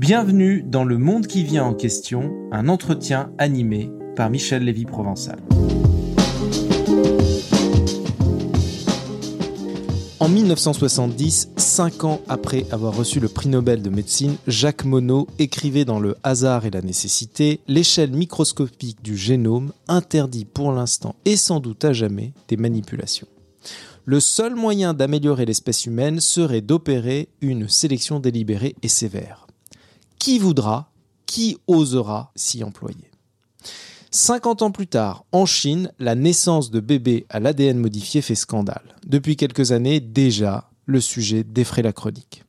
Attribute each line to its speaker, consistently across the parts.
Speaker 1: Bienvenue dans Le Monde qui vient en question, un entretien animé par Michel Lévy-Provençal. En 1970, cinq ans après avoir reçu le prix Nobel de médecine, Jacques Monod écrivait dans Le hasard et la nécessité L'échelle microscopique du génome interdit pour l'instant et sans doute à jamais des manipulations. Le seul moyen d'améliorer l'espèce humaine serait d'opérer une sélection délibérée et sévère. Qui voudra, qui osera s'y employer 50 ans plus tard, en Chine, la naissance de bébés à l'ADN modifié fait scandale. Depuis quelques années, déjà, le sujet défraie la chronique.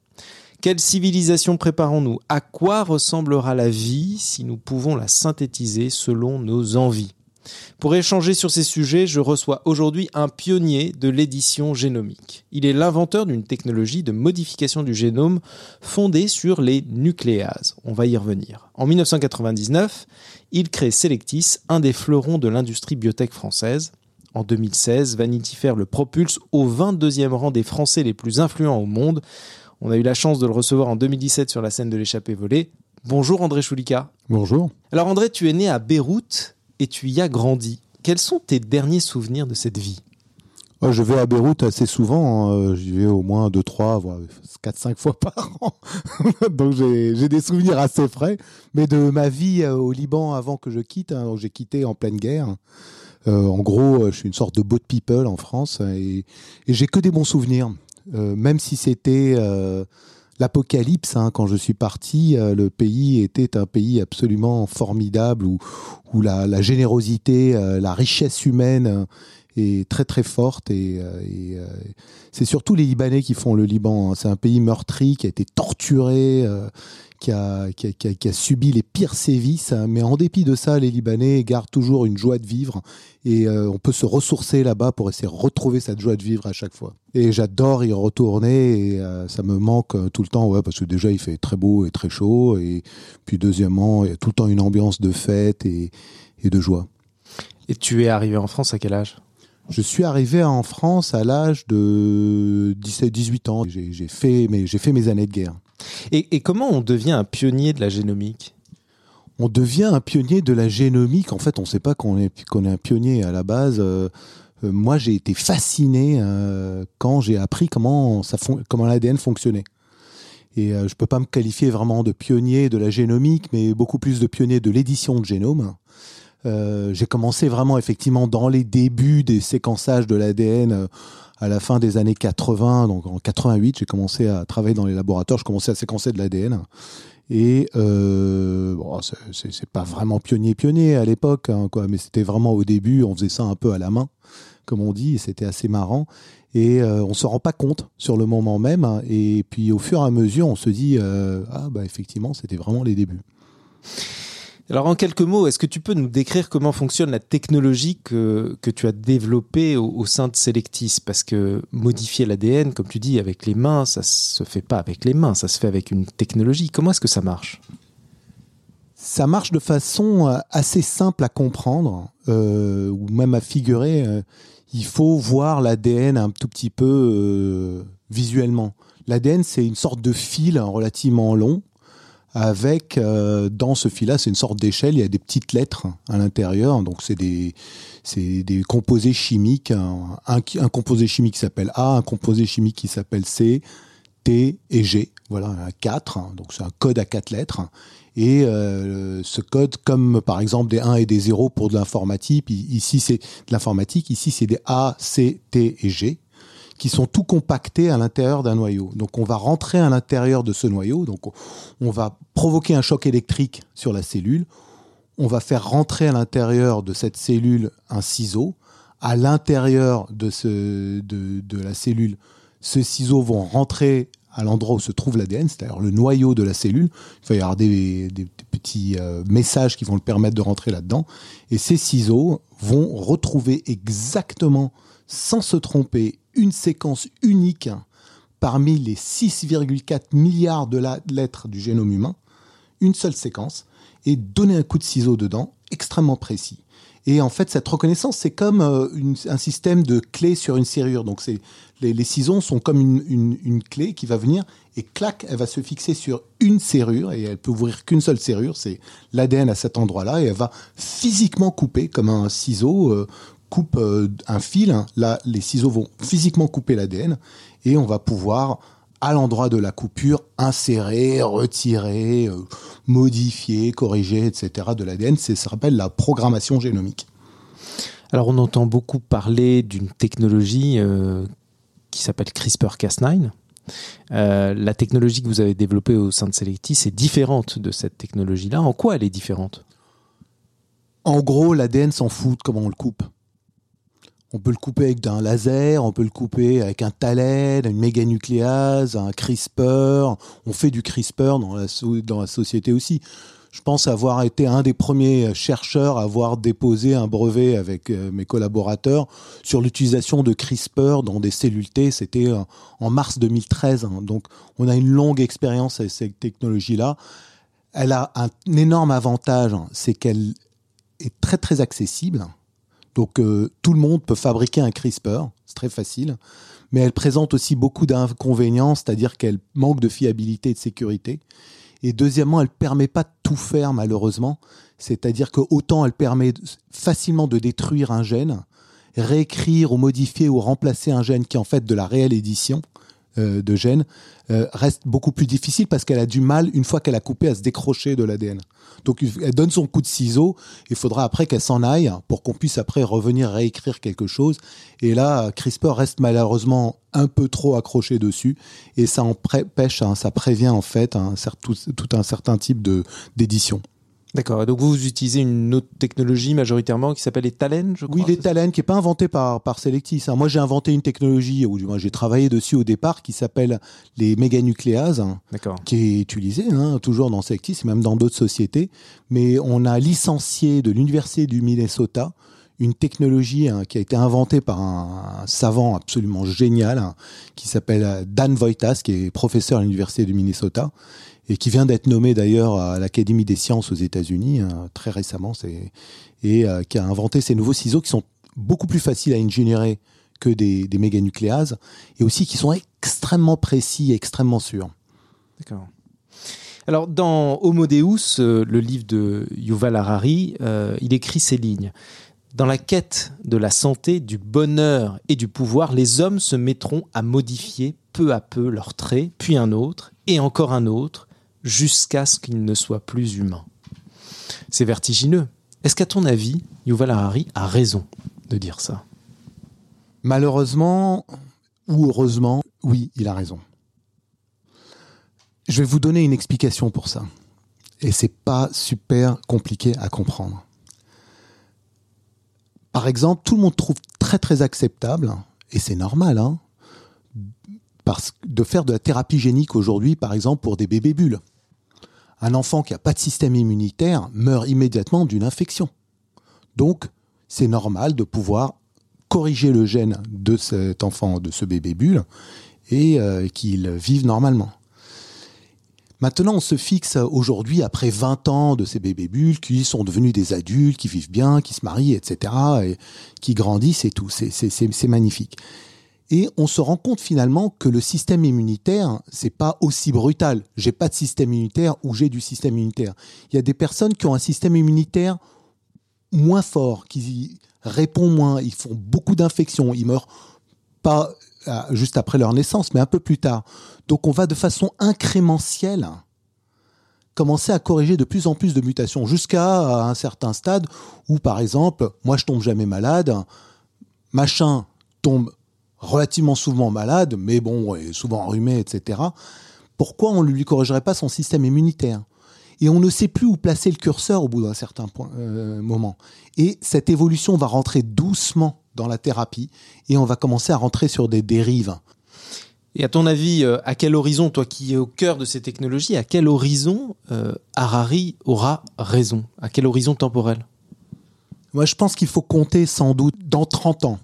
Speaker 1: Quelle civilisation préparons-nous? À quoi ressemblera la vie si nous pouvons la synthétiser selon nos envies? Pour échanger sur ces sujets, je reçois aujourd'hui un pionnier de l'édition génomique. Il est l'inventeur d'une technologie de modification du génome fondée sur les nucléases. On va y revenir. En 1999, il crée Selectis, un des fleurons de l'industrie biotech française. En 2016, Vanity Fair le propulse au 22e rang des Français les plus influents au monde. On a eu la chance de le recevoir en 2017 sur la scène de l'échappée volée. Bonjour André Choulika.
Speaker 2: Bonjour.
Speaker 1: Alors André, tu es né à Beyrouth et tu y as grandi. Quels sont tes derniers souvenirs de cette vie?
Speaker 2: Je vais à Beyrouth assez souvent. Hein. J'y vais au moins 2, 3, voire 4, 5 fois par an. Donc j'ai des souvenirs assez frais. Mais de ma vie euh, au Liban avant que je quitte, hein, j'ai quitté en pleine guerre. Euh, en gros, je suis une sorte de boat people en France et, j'ai que des bons souvenirs. Euh, même si c'était l'apocalypse. Hein, quand je suis parti, euh, le pays était un pays absolument formidable où, la, générosité, euh, la richesse humaine est très très forte et, c'est surtout les Libanais qui font le Liban. Hein. C'est un pays meurtri qui a été torturé, qui a, qui, a, qui, a, subi les pires sévices, hein. mais en dépit de ça, les Libanais gardent toujours une joie de vivre et euh, on peut se ressourcer là-bas pour essayer de retrouver cette joie de vivre à chaque fois. Et j'adore y retourner et euh, ça me manque euh, tout le temps, ouais, parce que déjà il fait très beau et très chaud et puis deuxièmement, il y a tout le temps une ambiance de fête et, et de joie.
Speaker 1: Et tu es arrivé en France à quel âge?
Speaker 2: Je suis arrivé en France à l'âge de 17-18 ans. J'ai fait, mes, fait mes années de guerre.
Speaker 1: Et, comment on devient un pionnier de la génomique?
Speaker 2: On devient un pionnier de la génomique. En fait, on ne sait pas qu'on est, est un pionnier à la base. Euh, euh, moi, j'ai été fasciné euh, quand j'ai appris comment, comment l'ADN fonctionnait. Et je ne peux pas me qualifier vraiment de pionnier de la génomique, mais beaucoup plus de pionnier de l'édition de génome. J'ai commencé vraiment effectivement dans les débuts des séquençages de l'ADN à la fin des années 80, donc en 88, j'ai commencé à travailler dans les laboratoires, je commençais à séquencer de l'ADN. Et euh, bon, c'est pas vraiment pionnier pionnier à l'époque, hein, quoi, mais c'était vraiment au début, on faisait ça un peu à la main, comme on dit, c'était assez marrant. Et euh, on se rend pas compte sur le moment même. Hein, et puis au fur et à mesure, on se dit euh, ah bah effectivement, c'était vraiment les débuts.
Speaker 1: Alors en quelques mots, est-ce que tu peux nous décrire comment fonctionne la technologie que, que tu as développée au, sein de Selectis? Parce que modifier l'ADN, comme tu dis, avec les mains, ça se fait pas avec les mains, ça se fait avec une technologie. Comment est-ce que ça marche?
Speaker 2: Ça marche de façon euh, assez simple à comprendre, euh, ou même à figurer. Euh, il faut voir l'ADN un tout petit peu visuellement. L'ADN, c'est une sorte de fil relativement long avec euh, dans ce fil-là, c'est une sorte d'échelle, il y a des petites lettres à l'intérieur, donc c'est des des composés chimiques, un, composé chimique qui s'appelle A, un composé chimique qui s'appelle C, T et G. Voilà, un 4, donc c'est un code à quatre lettres. Et euh, ce code, comme par exemple des 1 et des 0 pour de l'informatique, ici c'est de l'informatique, ici c'est des A, C, T et G qui sont tout compactés à l'intérieur d'un noyau. Donc on va rentrer à l'intérieur de ce noyau, donc on va provoquer un choc électrique sur la cellule, on va faire rentrer à l'intérieur de cette cellule un ciseau, à l'intérieur de, de, la cellule, ce ciseau vont rentrer à l'endroit où se trouve l'ADN, c'est-à-dire le noyau de la cellule. Il va y avoir des, petits euh, messages qui vont le permettre de rentrer là-dedans. Et ces ciseaux vont retrouver exactement, sans se tromper, une séquence unique parmi les 6,4 milliards de lettres du génome humain, une seule séquence, et donner un coup de ciseau dedans extrêmement précis. Et en fait, cette reconnaissance, c'est comme euh, un système de clés sur une serrure. Donc, c'est les, ciseaux sont comme une clé qui va venir et clac, elle va se fixer sur une serrure et elle peut ouvrir qu'une seule serrure. C'est l'ADN à cet endroit-là et elle va physiquement couper comme un ciseau euh, coupe euh, un fil. hein. Là, les ciseaux vont physiquement couper l'ADN et on va pouvoir à l'endroit de la coupure, insérer, retirer, euh, modifier, corriger, etc. de l'ADN. C'est ça s'appelle la programmation génomique.
Speaker 1: Alors on entend beaucoup parler d'une technologie euh, qui s'appelle CRISPR-Cas9. Euh, la technologie que vous avez développée au sein de Selectis est différente de cette technologie-là. En quoi elle est différente?
Speaker 2: En gros, l'ADN s'en fout de comment on le coupe. On peut le couper avec un laser, on peut le couper avec un TALEN, une méganucléase, un CRISPR. On fait du CRISPR dans la, dans la société aussi. Je pense avoir été un des premiers chercheurs à avoir déposé un brevet avec euh, mes collaborateurs sur l'utilisation de CRISPR dans des cellules T. C'était euh, en mars 2013. hein. Donc, on a une longue expérience avec cette technologie-là. Elle a un énorme avantage, hein, c'est qu'elle est très très accessible. Donc euh, tout le monde peut fabriquer un CRISPR, c'est très facile. Mais elle présente aussi beaucoup d'inconvénients, c'est-à-dire qu'elle manque de fiabilité et de sécurité. Et deuxièmement, elle permet pas de tout faire malheureusement. C'est-à-dire que autant elle permet facilement de détruire un gène, réécrire ou modifier ou remplacer un gène qui est en fait de la réelle édition euh, de gènes, euh, reste beaucoup plus difficile parce qu'elle a du mal, une fois qu'elle a coupé, à se décrocher de l'ADN. Donc elle donne son coup de ciseau, il faudra après qu'elle s'en aille pour qu'on puisse après revenir réécrire quelque chose. Et là, CRISPR reste malheureusement un peu trop accroché dessus et ça empêche, hein, ça prévient en fait tout, tout un certain type d'édition.
Speaker 1: D'accord. Donc vous utilisez une autre technologie majoritairement qui s'appelle les talents, je crois.
Speaker 2: Oui, les talents qui n'est pas inventé par, par Selectis. hein. Moi, j'ai inventé une technologie, ou du moins j'ai travaillé dessus au départ, qui s'appelle les méganucléases. hein. Qui est utilisé hein, toujours dans Selectis et même dans d'autres sociétés. Mais on a licencié de l'Université du Minnesota une technologie hein, qui a été inventée par un, un savant absolument génial hein, qui s'appelle euh, Dan Voitas, qui est professeur à l'Université du Minnesota et qui vient d'être nommé d'ailleurs à l'Académie des sciences aux États-Unis hein, très récemment, et euh, qui a inventé ces nouveaux ciseaux qui sont beaucoup plus faciles à ingénierer que des, des méganucléases et aussi qui sont extrêmement précis et extrêmement sûrs.
Speaker 1: D'accord. Alors, dans Homo Deus, euh, le livre de Yuval Harari, euh, il écrit ces lignes. Dans la quête de la santé, du bonheur et du pouvoir, les hommes se mettront à modifier peu à peu leurs traits, puis un autre, et encore un autre, jusqu'à ce qu'ils ne soient plus humains. C'est vertigineux. Est-ce qu'à ton avis, Yuval Harari a raison de dire ça?
Speaker 2: Malheureusement ou heureusement, oui, il a raison. Je vais vous donner une explication pour ça. Et c'est pas super compliqué à comprendre. Par exemple, tout le monde trouve très très acceptable, et c'est normal, hein, de faire de la thérapie génique aujourd'hui, par exemple, pour des bébés bulles. Un enfant qui n'a pas de système immunitaire meurt immédiatement d'une infection. Donc, c'est normal de pouvoir corriger le gène de cet enfant, de ce bébé bulle, et euh, qu'il vive normalement. Maintenant, on se fixe aujourd'hui, après 20 ans de ces bébés bulles, qui sont devenus des adultes, qui vivent bien, qui se marient, etc., et qui grandissent et tout. C'est- magnifique. Et on se rend compte finalement que le système immunitaire, c'est pas aussi brutal. J'ai pas de système immunitaire ou j'ai du système immunitaire. Il y a des personnes qui ont un système immunitaire moins fort, qui répondent moins, ils font beaucoup d'infections, ils meurent pas euh, juste après leur naissance, mais un peu plus tard. Donc on va de façon incrémentielle commencer à corriger de plus en plus de mutations jusqu'à un certain stade où, par exemple, moi je tombe jamais malade, machin tombe relativement souvent malade, mais bon, est souvent enrhumé, etc. Pourquoi on ne lui corrigerait pas son système immunitaire? Et on ne sait plus où placer le curseur au bout d'un certain point, euh, moment. Et cette évolution va rentrer doucement dans la thérapie et on va commencer à rentrer sur des dérives.
Speaker 1: Et à ton avis, euh, à quel horizon, toi qui es au cœur de ces technologies, à quel horizon euh, Harari aura raison? À quel horizon temporel?
Speaker 2: Moi, je pense qu'il faut compter sans doute dans 30 ans.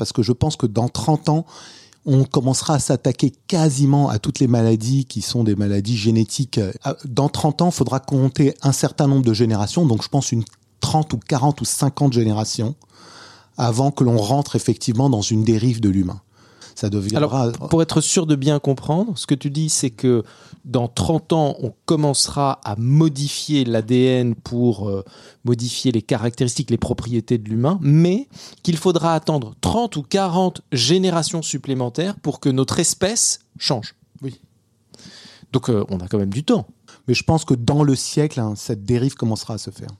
Speaker 2: Parce que je pense que dans 30 ans, on commencera à s'attaquer quasiment à toutes les maladies qui sont des maladies génétiques. Dans 30 ans, il faudra compter un certain nombre de générations, donc je pense une 30 ou 40 ou 50 générations avant que l'on rentre effectivement dans une dérive de l'humain. Ça deviendra...
Speaker 1: Alors, pour être sûr de bien comprendre, ce que tu dis, c'est que dans 30 ans, on commencera à modifier l'ADN pour euh, modifier les caractéristiques, les propriétés de l'humain, mais qu'il faudra attendre 30 ou 40 générations supplémentaires pour que notre espèce change.
Speaker 2: Oui.
Speaker 1: Donc, euh, on a quand même du temps.
Speaker 2: Mais je pense que dans le siècle, hein, cette dérive commencera à se faire.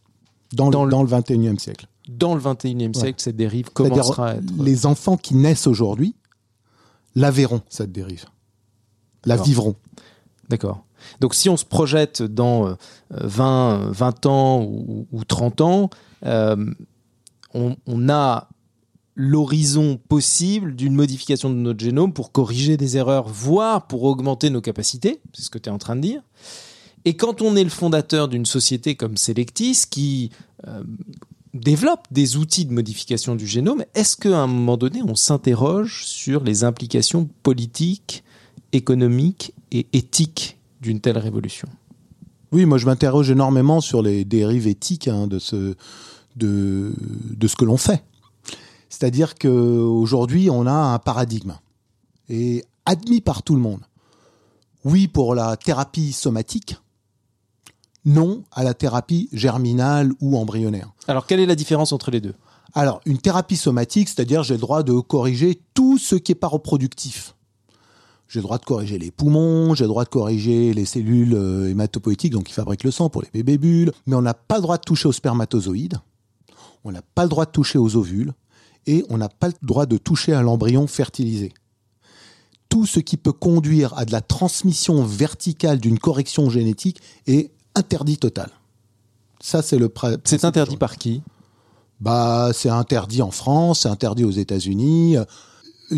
Speaker 2: Dans,
Speaker 1: Dans
Speaker 2: le, dans le 21e siècle.
Speaker 1: Dans le 21e siècle, cette dérive commencera à être...
Speaker 2: les enfants qui naissent aujourd'hui la verront, cette dérive. La
Speaker 1: D'accord.
Speaker 2: vivront.
Speaker 1: D'accord. Donc si on se projette dans euh, 20, 20 ans ou, ou 30 ans, euh, on, on a l'horizon possible d'une modification de notre génome pour corriger des erreurs, voire pour augmenter nos capacités, c'est ce que tu es en train de dire. Et quand on est le fondateur d'une société comme Selectis qui euh, développe des outils de modification du génome, est-ce qu'à un moment donné, on s'interroge sur les implications politiques, économiques et éthiques d'une telle révolution?
Speaker 2: Oui, moi je m'interroge énormément sur les dérives éthiques hein, de, ce, de, de ce que l'on fait. C'est-à-dire qu'aujourd'hui, on a un paradigme, et admis par tout le monde. Oui pour la thérapie somatique, non à la thérapie germinale ou embryonnaire.
Speaker 1: Alors, quelle est la différence entre les deux?
Speaker 2: Alors, une thérapie somatique, c'est-à-dire j'ai le droit de corriger tout ce qui n'est pas reproductif. J'ai le droit de corriger les poumons, j'ai le droit de corriger les cellules euh, hématopoïétiques, donc qui fabriquent le sang pour les bébés bulles, mais on n'a pas le droit de toucher aux spermatozoïdes, on n'a pas le droit de toucher aux ovules, et on n'a pas le droit de toucher à l'embryon fertilisé. Tout ce qui peut conduire à de la transmission verticale d'une correction génétique est interdit total. Ça, c'est le
Speaker 1: C'est interdit par qui?
Speaker 2: Bah, c'est interdit en France, c'est interdit aux États-Unis. Euh,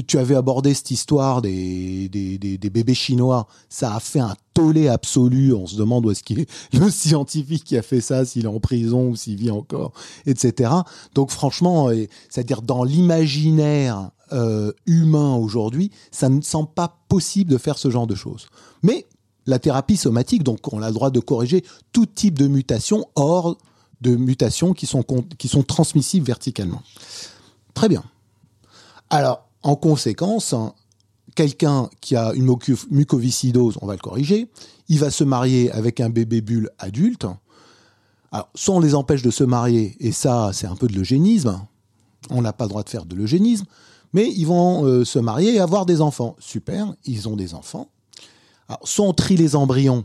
Speaker 2: Tu avais abordé cette histoire des, des, des- des bébés chinois. Ça a fait un tollé absolu. On se demande où est-ce qu'il est. Le scientifique qui a fait ça, s'il est en prison ou s'il vit encore, etc. Donc, franchement, euh, c'est-à-dire dans l'imaginaire euh, humain aujourd'hui, ça ne semble pas possible de faire ce genre de choses. Mais la thérapie somatique, donc on a le droit de corriger tout type de mutation hors de mutations qui sont, transmissibles verticalement. Très bien. Alors, en conséquence, hein, quelqu'un qui a une muco- mucoviscidose, on va le corriger. Il va se marier avec un bébé bulle adulte. Alors, soit on les empêche de se marier, et ça, c'est un peu de l'eugénisme. On n'a pas le droit de faire de l'eugénisme. Mais ils vont euh, se marier et avoir des enfants. Super, ils ont des enfants. Alors, soit on trie les embryons,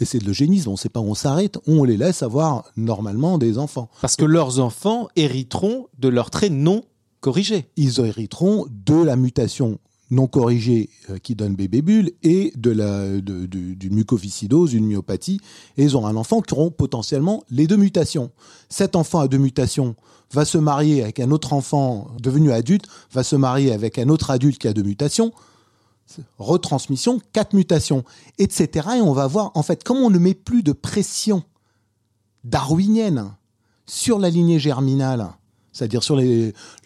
Speaker 2: et c'est de l'eugénisme, on ne sait pas où on s'arrête, ou on les laisse avoir normalement des enfants.
Speaker 1: Parce que leurs enfants hériteront de leurs traits non corrigés.
Speaker 2: Ils hériteront de la mutation non corrigée euh, qui donne bébé bulle et de la de- de- d'une mucoviscidose, une myopathie, et ils auront un enfant qui auront potentiellement les deux mutations. Cet enfant à deux mutations va se marier avec un autre enfant devenu adulte, va se marier avec un autre adulte qui a deux mutations, retransmission, quatre mutations, etc. Et on va voir, en fait, comme on ne met plus de pression darwinienne sur la lignée germinale, c'est-à-dire sur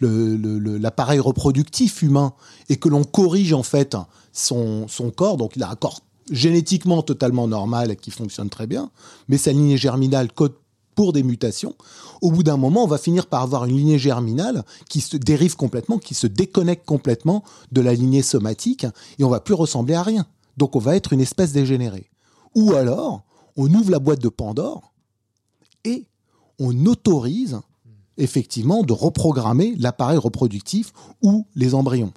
Speaker 2: l'appareil reproductif humain, et que l'on corrige en fait son, son corps, donc il a un corps génétiquement totalement normal et qui fonctionne très bien, mais sa lignée germinale code pour des mutations, au bout d'un moment, on va finir par avoir une lignée germinale qui se dérive complètement, qui se déconnecte complètement de la lignée somatique, et on va plus ressembler à rien. Donc on va être une espèce dégénérée. Ou alors, on ouvre la boîte de Pandore et on autorise effectivement de reprogrammer l'appareil reproductif ou les embryons.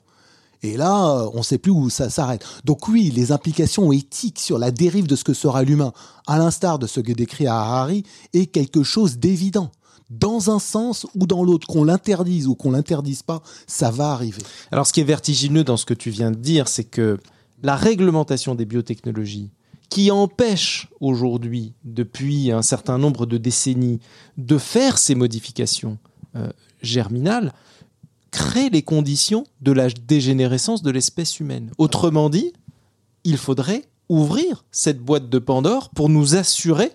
Speaker 2: Et là, euh, on ne sait plus où ça s'arrête. Donc oui, les implications éthiques sur la dérive de ce que sera l'humain, à l'instar de ce que décrit Harari, est quelque chose d'évident. Dans un sens ou dans l'autre, qu'on l'interdise ou qu'on l'interdise pas, ça va arriver.
Speaker 1: Alors, ce qui est vertigineux dans ce que tu viens de dire, c'est que la réglementation des biotechnologies, qui empêche aujourd'hui, depuis un certain nombre de décennies, de faire ces modifications euh, germinales, crée les conditions de la dégénérescence de l'espèce humaine. Autrement dit, il faudrait ouvrir cette boîte de Pandore pour nous assurer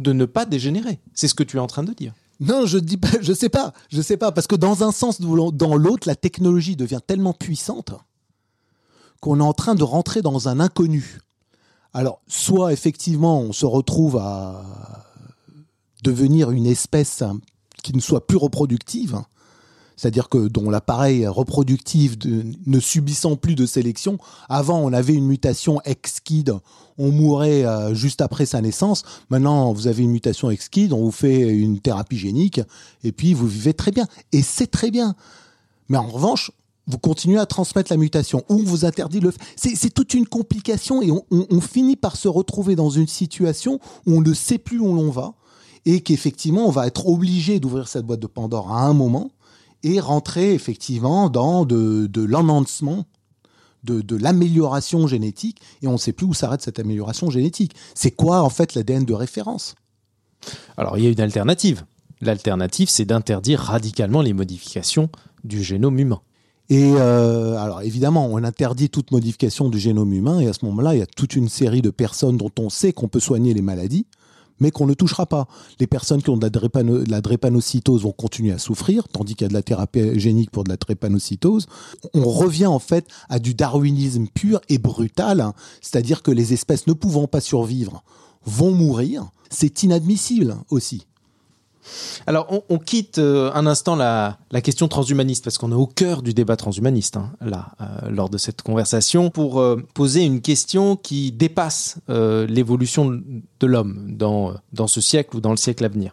Speaker 1: de ne pas dégénérer. C'est ce que tu es en train de dire.
Speaker 2: Non, je dis pas, je sais pas, je sais pas, parce que dans un sens ou dans l'autre, la technologie devient tellement puissante qu'on est en train de rentrer dans un inconnu. Alors, soit effectivement, on se retrouve à devenir une espèce qui ne soit plus reproductive, c'est-à-dire que dont l'appareil reproductif ne subissant plus de sélection. Avant, on avait une mutation ex-kid, on mourait euh, juste après sa naissance. Maintenant, vous avez une mutation ex-kid, on vous fait une thérapie génique, et puis vous vivez très bien. Et c'est très bien. Mais en revanche, vous continuez à transmettre la mutation ou on vous interdit le. C'est toute une complication et on, finit par se retrouver dans une situation où on ne sait plus où l'on va et qu'effectivement on va être obligé d'ouvrir cette boîte de Pandore à un moment et rentrer effectivement dans de, de l'enhancement, de, de l'amélioration génétique, et on ne sait plus où s'arrête cette amélioration génétique. C'est quoi en fait l'ADN de référence?
Speaker 1: Alors il y a une alternative. L'alternative, c'est d'interdire radicalement les modifications du génome humain.
Speaker 2: Et euh, alors évidemment, on interdit toute modification du génome humain, et à ce moment-là, il y a toute une série de personnes dont on sait qu'on peut soigner les maladies, mais qu'on ne touchera pas. Les personnes qui ont de la, drépanocytose vont continuer à souffrir, tandis qu'il y a de la thérapie génique pour de la drépanocytose. On revient en fait à du darwinisme pur et brutal, hein. c'est-à-dire que les espèces ne pouvant pas survivre vont mourir. C'est inadmissible aussi.
Speaker 1: Alors, on, quitte euh, un instant la, question transhumaniste, parce qu'on est au cœur du débat transhumaniste, hein, là, euh, lors de cette conversation, pour euh, poser une question qui dépasse l'évolution de l'homme dans, dans ce siècle ou dans le siècle à venir.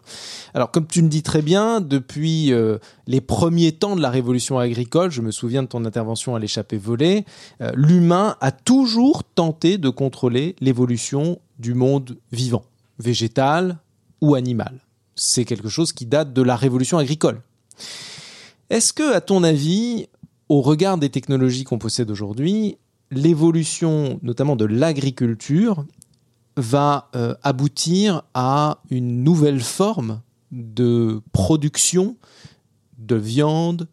Speaker 1: Alors, comme tu le dis très bien, depuis les premiers temps de la révolution agricole, je me souviens de ton intervention à l'échappée volée, l'humain a toujours tenté de contrôler l'évolution du monde vivant, végétal ou animal c'est quelque chose qui date de la révolution agricole. Est-ce que, à ton avis, au regard des technologies qu'on possède aujourd'hui, l'évolution notamment de l'agriculture va euh, aboutir à une nouvelle forme de production de viande,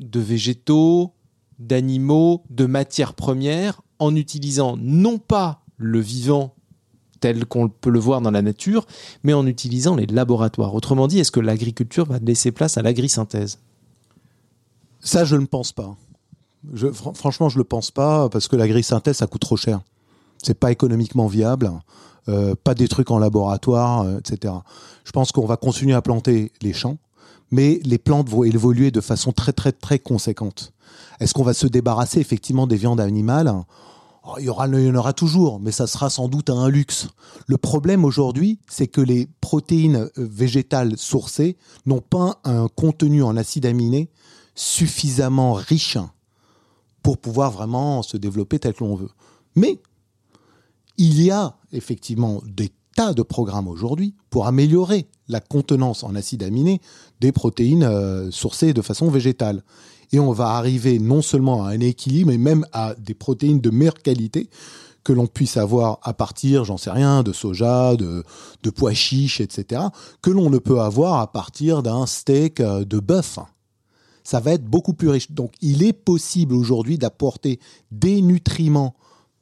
Speaker 1: de végétaux, d'animaux, de matières premières, en utilisant non pas le vivant tel qu'on peut le voir dans la nature, mais en utilisant les laboratoires. Autrement dit, est-ce que l'agriculture va laisser place à l'agrisynthèse?
Speaker 2: Ça, je ne pense pas. franchement, je ne le pense pas parce que l'agrisynthèse, ça coûte trop cher. C'est pas économiquement viable. Euh, pas des trucs en laboratoire, euh, etc. Je pense qu'on va continuer à planter les champs, mais les plantes vont évoluer de façon très très très conséquente. Est-ce qu'on va se débarrasser effectivement des viandes animales Oh, il, y en aura toujours, mais ça sera sans doute un luxe. Le problème aujourd'hui, c'est que les protéines euh, végétales sourcées n'ont pas un contenu en acides aminés suffisamment riche pour pouvoir vraiment se développer tel que l'on veut. Mais il y a effectivement des tas de programmes aujourd'hui pour améliorer la contenance en acides aminés des protéines euh, sourcées de façon végétale et on va arriver non seulement à un équilibre, mais même à des protéines de meilleure qualité que l'on puisse avoir à partir, j'en sais rien, de soja, de, pois chiches, etc., que l'on ne peut avoir à partir d'un steak euh, de bœuf. Ça va être beaucoup plus riche. Donc il est possible aujourd'hui d'apporter des nutriments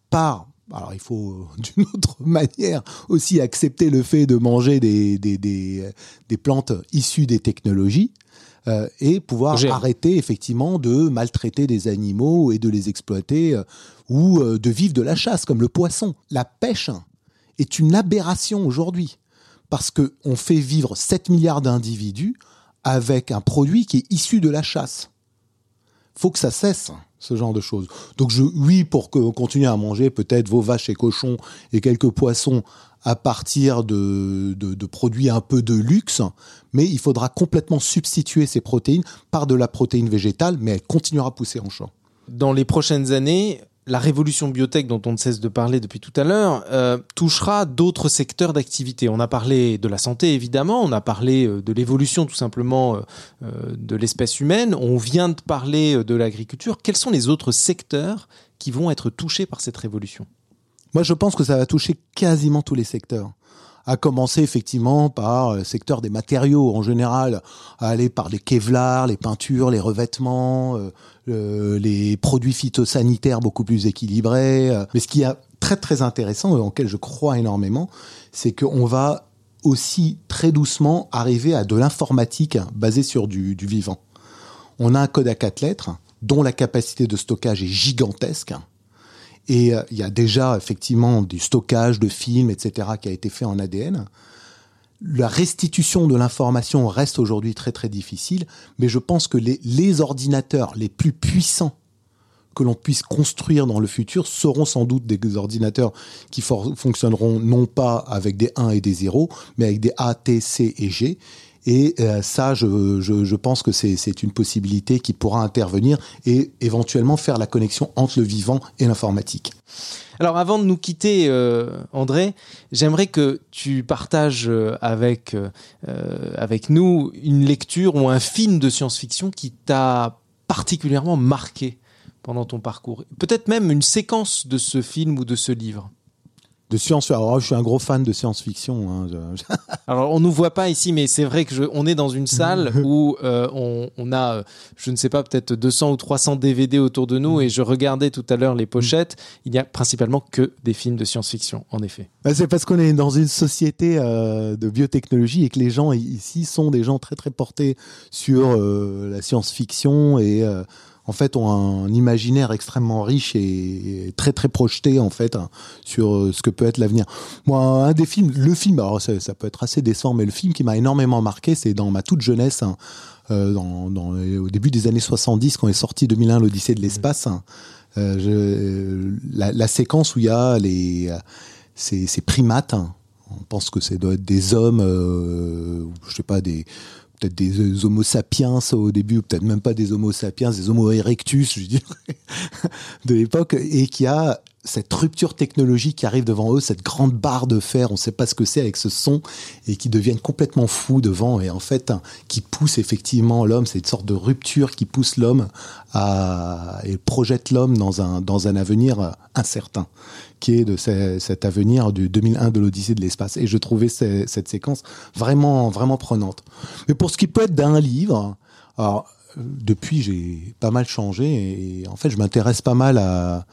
Speaker 2: par... Alors il faut d'une autre manière aussi accepter le fait de manger des, des, des plantes issues des technologies, euh, et pouvoir arrêter effectivement de maltraiter des animaux et de les exploiter euh, ou euh, de vivre de la chasse comme le poisson. La pêche est une aberration aujourd'hui parce qu'on fait vivre 7 milliards d'individus avec un produit qui est issu de la chasse. Faut que ça cesse ce genre de choses. Donc je, oui, pour qu'on continue à manger peut-être vos vaches et cochons et quelques poissons à partir de, de, produits un peu de luxe, mais il faudra complètement substituer ces protéines par de la protéine végétale, mais elle continuera à pousser en champ.
Speaker 1: Dans les prochaines années, la révolution biotech dont on ne cesse de parler depuis tout à l'heure euh, touchera d'autres secteurs d'activité. On a parlé de la santé évidemment, on a parlé euh, de l'évolution tout simplement euh, de l'espèce humaine, on vient de parler de l'agriculture. Quels sont les autres secteurs qui vont être touchés par cette révolution?
Speaker 2: Moi, je pense que ça va toucher quasiment tous les secteurs. À commencer effectivement par le secteur des matériaux en général, à aller par les kevlar, les peintures, les revêtements, euh, les produits phytosanitaires beaucoup plus équilibrés. Euh. Mais ce qui est très très intéressant et en lequel je crois énormément, c'est qu'on va aussi très doucement arriver à de l'informatique basée sur du, du vivant. On a un code à quatre lettres dont la capacité de stockage est gigantesque et euh, il y a déjà effectivement du stockage de films, etc., qui a été fait en ADN. la restitution de l'information reste aujourd'hui très très difficile, mais je pense que les, les ordinateurs les plus puissants que l'on puisse construire dans le futur seront sans doute des ordinateurs qui fonctionneront non pas avec des 1 et des 0, mais avec des A, T, C et G. Et euh, ça, je, pense que c'est une possibilité qui pourra intervenir et éventuellement faire la connexion entre le vivant et l'informatique.
Speaker 1: Alors avant de nous quitter, euh, André, j'aimerais que tu partages euh, avec, avec nous une lecture ou un film de science-fiction qui t'a particulièrement marqué pendant ton parcours. Peut-être même une séquence de ce film ou de ce livre
Speaker 2: de science. Alors, je suis un gros fan de science-fiction. Hein,
Speaker 1: Alors, on nous voit pas ici, mais c'est vrai que je, on est dans une salle où euh, on, on, a, je ne sais pas, peut-être 200 ou 300 DVD autour de nous, et je regardais tout à l'heure les pochettes. Il n'y a principalement que des films de science-fiction, en effet.
Speaker 2: Bah, c'est parce qu'on est dans une société euh, de biotechnologie et que les gens ici sont des gens très très portés sur euh, la science-fiction et en fait ont un, imaginaire extrêmement riche et, très très projeté en fait hein, sur euh, ce que peut être l'avenir. Moi, un des films, le film, alors ça, peut être assez décevant, mais le film qui m'a énormément marqué, c'est dans ma toute jeunesse, hein, euh, dans, dans, au début des années 70, quand est sorti 2001, l'Odyssée de l'espace. Hein, euh, la, la, séquence où il y a les ces, primates. on pense que c'est doit être des hommes, euh, je sais pas des peut-être des Homo sapiens au début, peut-être même pas des Homo sapiens, des Homo erectus, je dirais, de l'époque, et qui a cette rupture technologique qui arrive devant eux, cette grande barre de fer, on ne sait pas ce que c'est avec ce son, et qui deviennent complètement fous devant, et en fait, qui pousse effectivement l'homme, c'est une sorte de rupture qui pousse l'homme à, et projette l'homme dans un, dans un avenir incertain, de cet avenir du 2001 de l'Odyssée de l'espace. Et je trouvais cette séquence vraiment, vraiment prenante. Mais pour ce qui peut être d'un livre, alors, depuis, j'ai pas mal changé, et en fait, je m'intéresse pas mal à,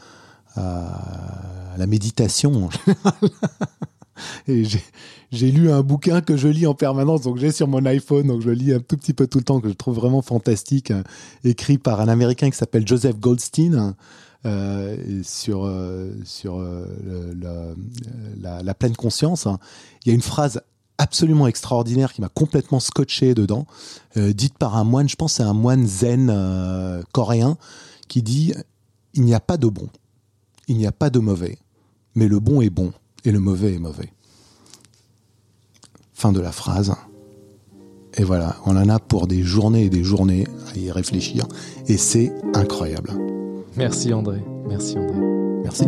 Speaker 2: à la méditation. et j'ai lu un bouquin que je lis en permanence, donc j'ai sur mon iPhone, donc je lis un tout petit peu tout le temps, que je trouve vraiment fantastique, euh, écrit par un Américain qui s'appelle Joseph Goldstein. Euh, sur euh, sur la, pleine conscience. Il y a une phrase absolument extraordinaire qui m'a complètement scotché dedans, dite par un moine, je pense c'est un moine zen coréen, qui dit il n'y a pas de bon, il n'y a pas de mauvais, mais le bon est bon et le mauvais est mauvais. Fin de la phrase. Et voilà, on en a pour des journées et des journées à y réfléchir. Et c'est incroyable.
Speaker 1: Merci André. Merci André.
Speaker 2: Merci.